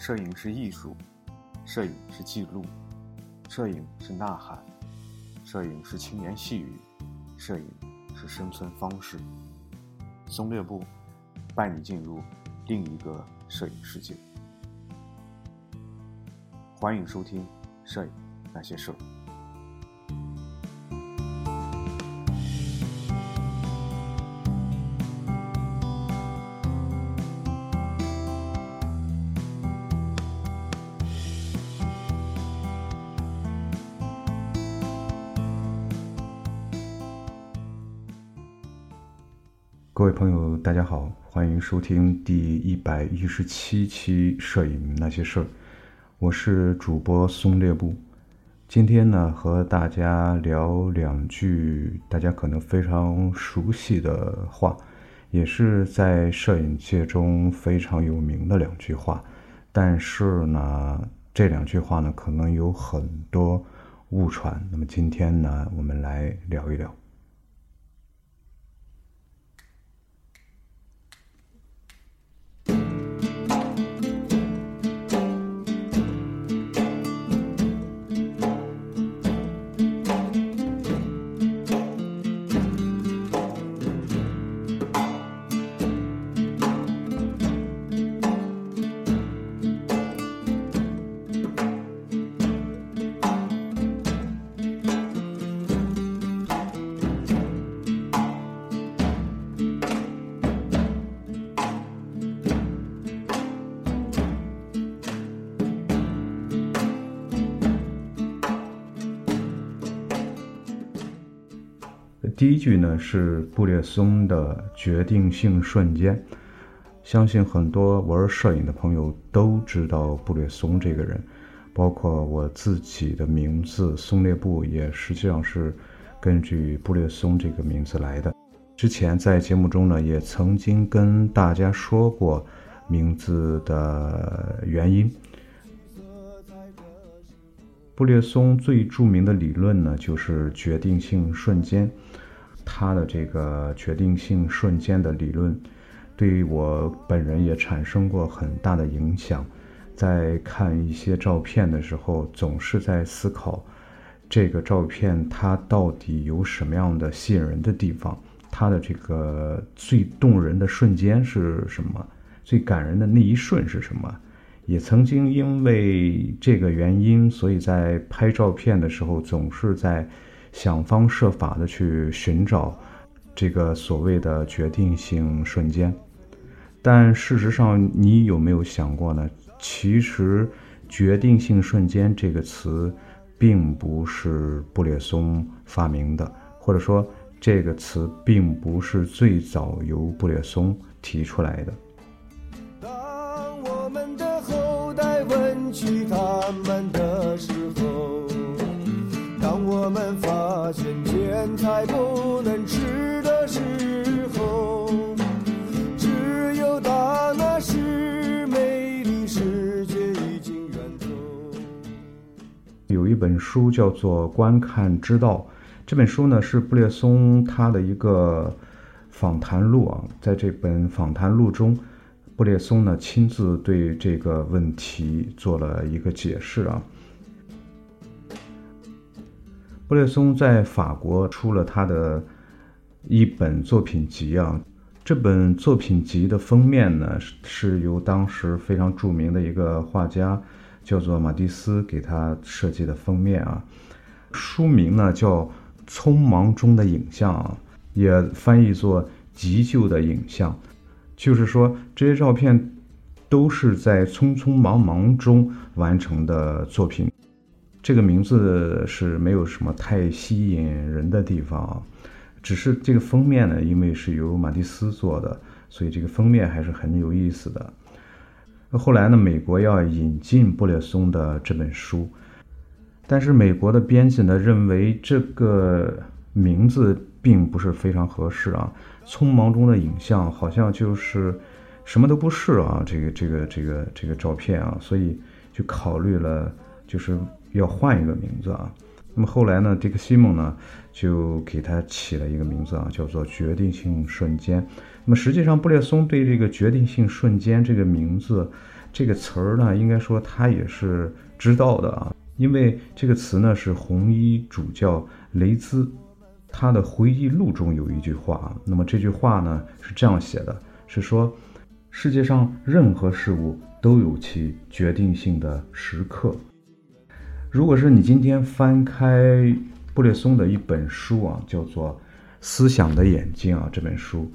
摄影是艺术，摄影是记录，摄影是呐喊，摄影是轻言细语，摄影是生存方式。松略步带你进入另一个摄影世界。欢迎收听《摄影那些事各位朋友，大家好，欢迎收听第一百一十七期《摄影那些事儿》，我是主播松列布。今天呢，和大家聊两句大家可能非常熟悉的话，也是在摄影界中非常有名的两句话。但是呢，这两句话呢，可能有很多误传。那么今天呢，我们来聊一聊。第一句呢是布列松的决定性瞬间，相信很多玩摄影的朋友都知道布列松这个人，包括我自己的名字松列布也实际上是根据布列松这个名字来的。之前在节目中呢也曾经跟大家说过名字的原因。布列松最著名的理论呢就是决定性瞬间。他的这个决定性瞬间的理论，对于我本人也产生过很大的影响。在看一些照片的时候，总是在思考，这个照片它到底有什么样的吸引人的地方？它的这个最动人的瞬间是什么？最感人的那一瞬是什么？也曾经因为这个原因，所以在拍照片的时候总是在。想方设法的去寻找这个所谓的决定性瞬间，但事实上，你有没有想过呢？其实“决定性瞬间”这个词并不是布列松发明的，或者说这个词并不是最早由布列松提出来的。当我们的后代问起他们的发。钱财不能吃的时候，只有当那时美丽世界已经远走。有一本书叫做《观看之道》，这本书呢是布列松他的一个访谈录啊，在这本访谈录中，布列松呢亲自对这个问题做了一个解释啊。布列松在法国出了他的一本作品集啊，这本作品集的封面呢是是由当时非常著名的一个画家叫做马蒂斯给他设计的封面啊，书名呢叫《匆忙中的影像》啊，也翻译作《急救的影像》，就是说这些照片都是在匆匆忙忙中完成的作品。这个名字是没有什么太吸引人的地方啊，只是这个封面呢，因为是由马蒂斯做的，所以这个封面还是很有意思的。那后来呢，美国要引进布列松的这本书，但是美国的编辑呢认为这个名字并不是非常合适啊，匆忙中的影像好像就是什么都不是啊，这个这个这个这个照片啊，所以就考虑了就是。要换一个名字啊，那么后来呢，迪克西蒙呢就给他起了一个名字啊，叫做决定性瞬间。那么实际上，布列松对这个决定性瞬间这个名字，这个词儿呢，应该说他也是知道的啊，因为这个词呢是红衣主教雷兹他的回忆录中有一句话啊，那么这句话呢是这样写的，是说世界上任何事物都有其决定性的时刻。如果是你今天翻开布列松的一本书啊，叫做《思想的眼睛》啊，这本书，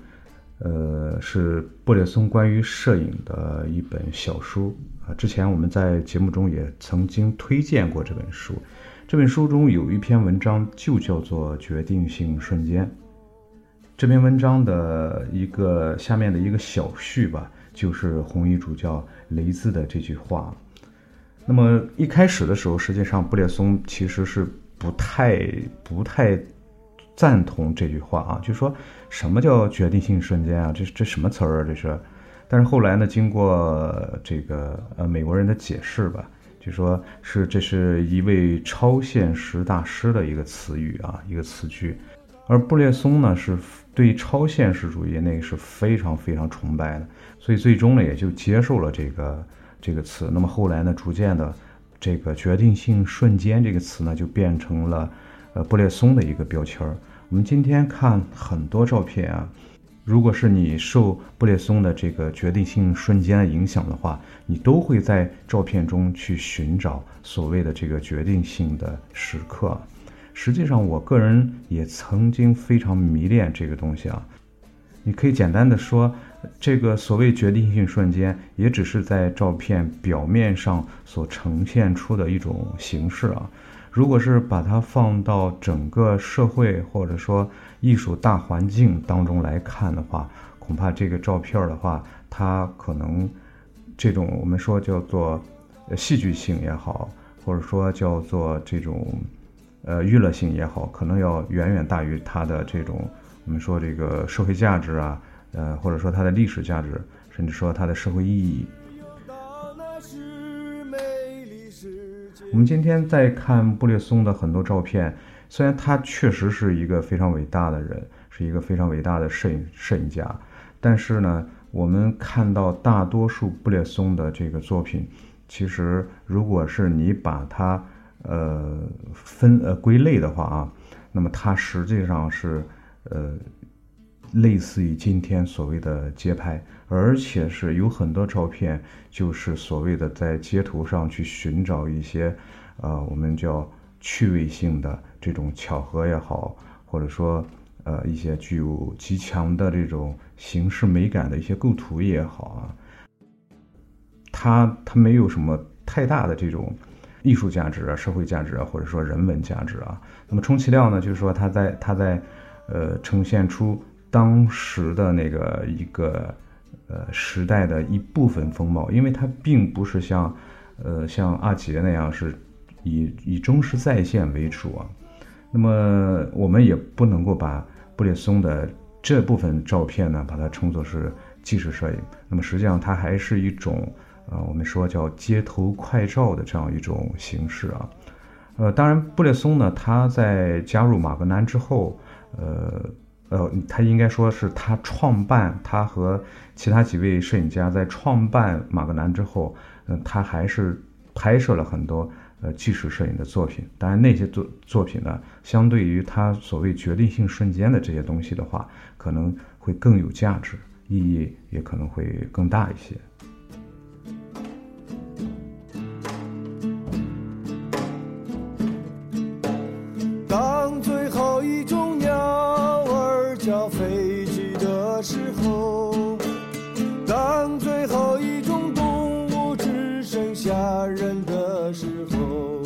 呃，是布列松关于摄影的一本小书啊。之前我们在节目中也曾经推荐过这本书。这本书中有一篇文章就叫做《决定性瞬间》。这篇文章的一个下面的一个小序吧，就是红衣主教雷兹的这句话。那么一开始的时候，实际上布列松其实是不太不太赞同这句话啊，就说什么叫决定性瞬间啊？这这什么词儿啊？这是？但是后来呢，经过这个呃美国人的解释吧，就说是这是一位超现实大师的一个词语啊，一个词句。而布列松呢，是对超现实主义那是非常非常崇拜的，所以最终呢，也就接受了这个。这个词，那么后来呢，逐渐的，这个决定性瞬间这个词呢，就变成了，呃，布列松的一个标签儿。我们今天看很多照片啊，如果是你受布列松的这个决定性瞬间的影响的话，你都会在照片中去寻找所谓的这个决定性的时刻。实际上，我个人也曾经非常迷恋这个东西啊。你可以简单的说。这个所谓决定性瞬间，也只是在照片表面上所呈现出的一种形式啊。如果是把它放到整个社会或者说艺术大环境当中来看的话，恐怕这个照片的话，它可能这种我们说叫做戏剧性也好，或者说叫做这种呃娱乐性也好，可能要远远大于它的这种我们说这个社会价值啊。呃，或者说它的历史价值，甚至说它的社会意义。我们今天在看布列松的很多照片，虽然他确实是一个非常伟大的人，是一个非常伟大的摄影摄影家，但是呢，我们看到大多数布列松的这个作品，其实如果是你把它呃分呃归类的话啊，那么它实际上是呃。类似于今天所谓的街拍，而且是有很多照片，就是所谓的在街头上去寻找一些，呃，我们叫趣味性的这种巧合也好，或者说，呃，一些具有极强的这种形式美感的一些构图也好啊，它它没有什么太大的这种艺术价值啊、社会价值啊，或者说人文价值啊。那么充其量呢，就是说它在它在，呃，呈现出。当时的那个一个呃时代的一部分风貌，因为它并不是像呃像阿杰那样是以以忠实再现为主啊。那么我们也不能够把布列松的这部分照片呢，把它称作是纪实摄影。那么实际上它还是一种呃我们说叫街头快照的这样一种形式啊。呃，当然布列松呢，他在加入马格南之后，呃。呃，他应该说是他创办，他和其他几位摄影家在创办马格南之后，嗯，他还是拍摄了很多呃纪实摄影的作品。当然，那些作作品呢，相对于他所谓决定性瞬间的这些东西的话，可能会更有价值，意义也可能会更大一些。人的时候，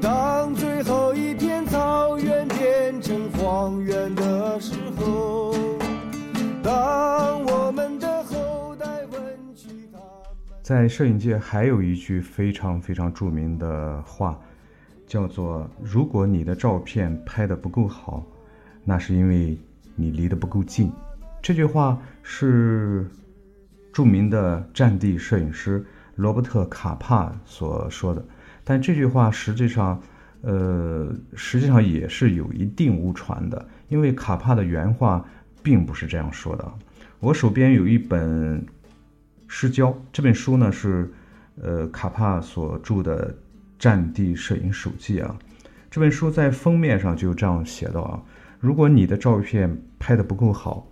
当最后一片草原变成荒原的时候，当我们的后代问起他在摄影界还有一句非常非常著名的话，叫做“如果你的照片拍的不够好，那是因为你离得不够近。”这句话是著名的战地摄影师罗伯特·卡帕所说的，但这句话实际上，呃，实际上也是有一定误传的，因为卡帕的原话并不是这样说的。我手边有一本。失焦》这本书呢是，呃，卡帕所著的《战地摄影手记》啊。这本书在封面上就这样写道啊：如果你的照片拍得不够好，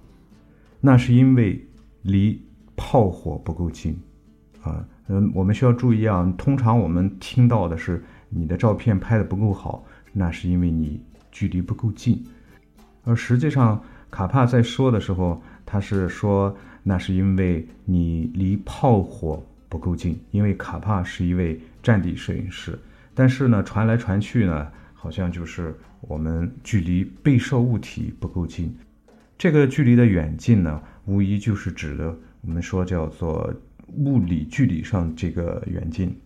那是因为离炮火不够近啊。嗯，我们需要注意啊，通常我们听到的是你的照片拍得不够好，那是因为你距离不够近。而实际上，卡帕在说的时候，他是说那是因为你离炮火不够近，因为卡帕是一位战地摄影师。但是呢，传来传去呢，好像就是我们距离被摄物体不够近。这个距离的远近呢，无疑就是指的我们说叫做物理距离上这个远近。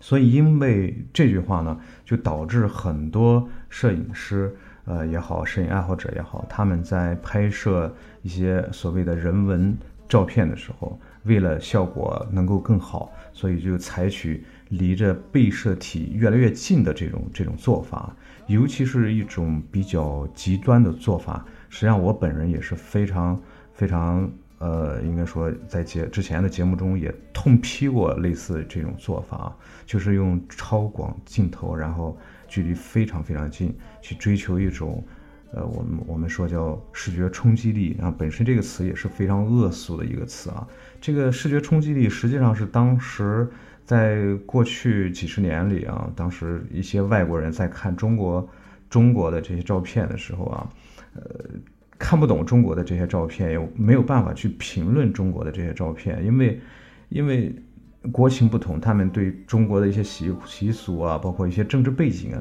所以，因为这句话呢，就导致很多摄影师。呃也好，摄影爱好者也好，他们在拍摄一些所谓的人文照片的时候，为了效果能够更好，所以就采取离着被摄体越来越近的这种这种做法，尤其是一种比较极端的做法。实际上，我本人也是非常非常呃，应该说在节之前的节目中也痛批过类似这种做法啊，就是用超广镜头，然后。距离非常非常近，去追求一种，呃，我们我们说叫视觉冲击力啊，本身这个词也是非常恶俗的一个词啊。这个视觉冲击力实际上是当时在过去几十年里啊，当时一些外国人在看中国中国的这些照片的时候啊，呃，看不懂中国的这些照片，也没有办法去评论中国的这些照片，因为因为。国情不同，他们对中国的一些习习俗啊，包括一些政治背景啊，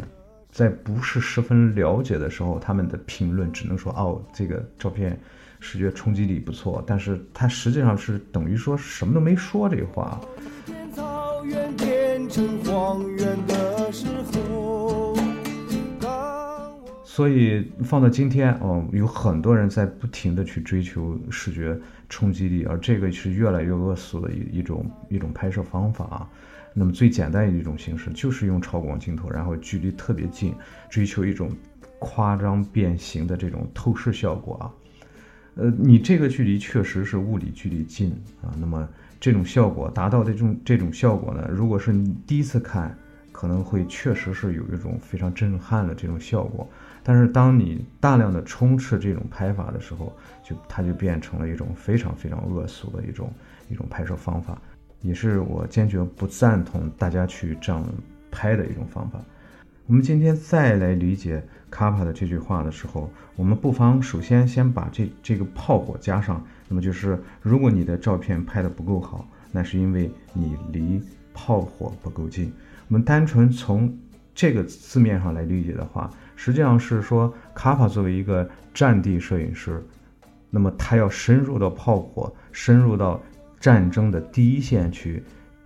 在不是十分了解的时候，他们的评论只能说哦，这个照片视觉冲击力不错，但是他实际上是等于说什么都没说这话。所以放到今天，哦，有很多人在不停的去追求视觉冲击力，而这个是越来越恶俗的一一种一种拍摄方法啊。那么最简单的一种形式就是用超广镜头，然后距离特别近，追求一种夸张变形的这种透视效果啊。呃，你这个距离确实是物理距离近啊，那么这种效果达到的这种这种效果呢，如果是你第一次看，可能会确实是有一种非常震撼的这种效果。但是当你大量的充斥这种拍法的时候，就它就变成了一种非常非常恶俗的一种一种拍摄方法，也是我坚决不赞同大家去这样拍的一种方法。我们今天再来理解卡帕的这句话的时候，我们不妨首先先把这这个炮火加上，那么就是如果你的照片拍得不够好，那是因为你离炮火不够近。我们单纯从这个字面上来理解的话。实际上是说，卡帕作为一个战地摄影师，那么他要深入到炮火，深入到战争的第一线去，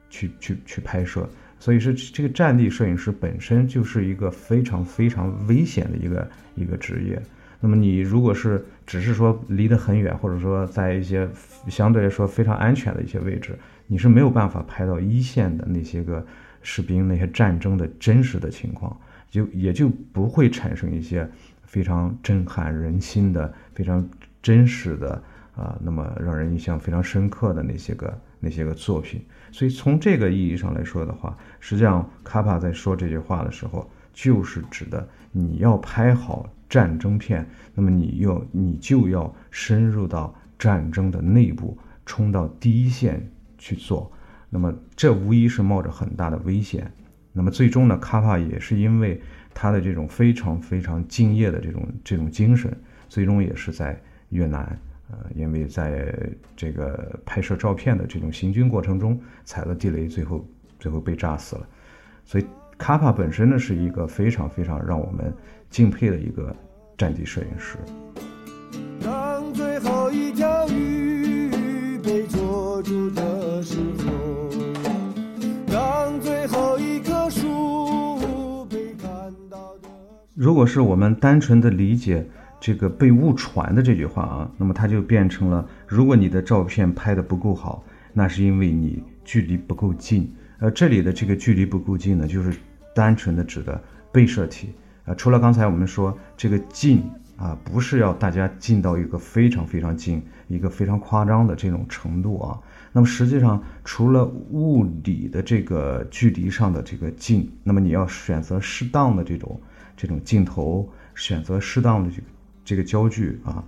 去去去拍摄。所以说，这个战地摄影师本身就是一个非常非常危险的一个一个职业。那么你如果是只是说离得很远，或者说在一些相对来说非常安全的一些位置，你是没有办法拍到一线的那些个士兵那些战争的真实的情况。就也就不会产生一些非常震撼人心的、非常真实的啊，那么让人印象非常深刻的那些个那些个作品。所以从这个意义上来说的话，实际上卡帕在说这句话的时候，就是指的你要拍好战争片，那么你要你就要深入到战争的内部，冲到第一线去做。那么这无疑是冒着很大的危险。那么最终呢，卡帕也是因为他的这种非常非常敬业的这种这种精神，最终也是在越南，呃，因为在这个拍摄照片的这种行军过程中踩了地雷，最后最后被炸死了。所以卡帕本身呢是一个非常非常让我们敬佩的一个战地摄影师。如果是我们单纯的理解这个被误传的这句话啊，那么它就变成了：如果你的照片拍得不够好，那是因为你距离不够近。呃，这里的这个距离不够近呢，就是单纯的指的被摄体。啊，除了刚才我们说这个近啊，不是要大家近到一个非常非常近、一个非常夸张的这种程度啊。那么实际上，除了物理的这个距离上的这个近，那么你要选择适当的这种这种镜头，选择适当的这个焦距啊。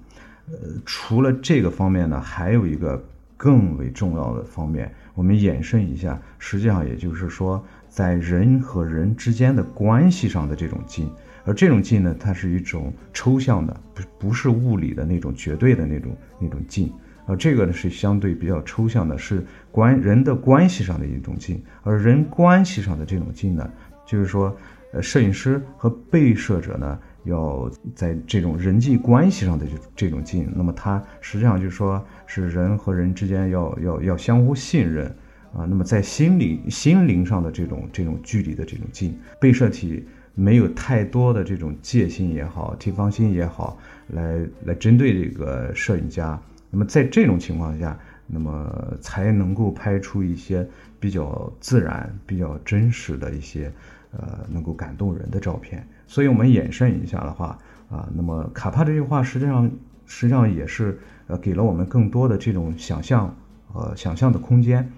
呃，除了这个方面呢，还有一个更为重要的方面，我们延伸一下，实际上也就是说，在人和人之间的关系上的这种近，而这种近呢，它是一种抽象的，不不是物理的那种绝对的那种那种近。而这个呢是相对比较抽象的，是关人的关系上的一种近，而人关系上的这种近呢，就是说，呃，摄影师和被摄者呢，要在这种人际关系上的这这种近，那么它实际上就是说，是人和人之间要要要相互信任啊，那么在心理心灵上的这种这种距离的这种近，被摄体没有太多的这种戒心也好，提防心也好，来来针对这个摄影家。那么在这种情况下，那么才能够拍出一些比较自然、比较真实的一些，呃，能够感动人的照片。所以，我们延伸一下的话，啊，那么卡帕这句话实际上实际上也是呃给了我们更多的这种想象，呃，想象的空间。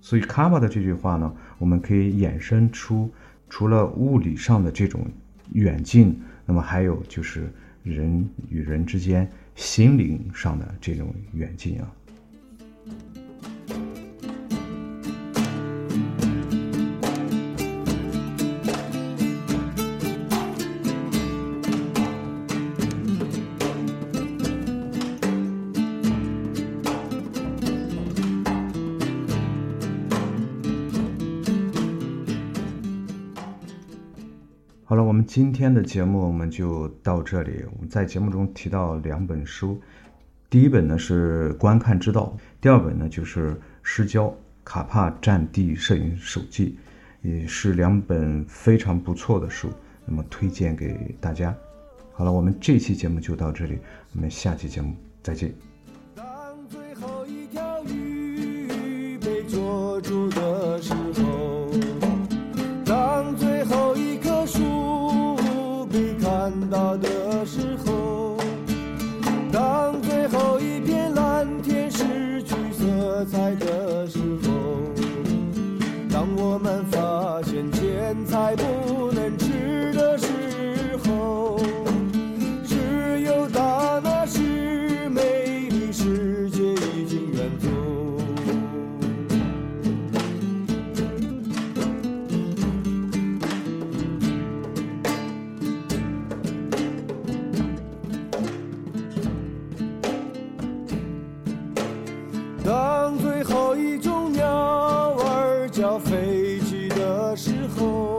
所以，卡帕的这句话呢，我们可以衍生出除了物理上的这种远近，那么还有就是人与人之间。心灵上的这种远近啊。好了，我们今天的节目我们就到这里。我们在节目中提到两本书，第一本呢是《观看之道》，第二本呢就是《失焦卡帕战地摄影手记》，也是两本非常不错的书，那么推荐给大家。好了，我们这期节目就到这里，我们下期节目再见。大的。最后一种鸟儿叫飞起的时候，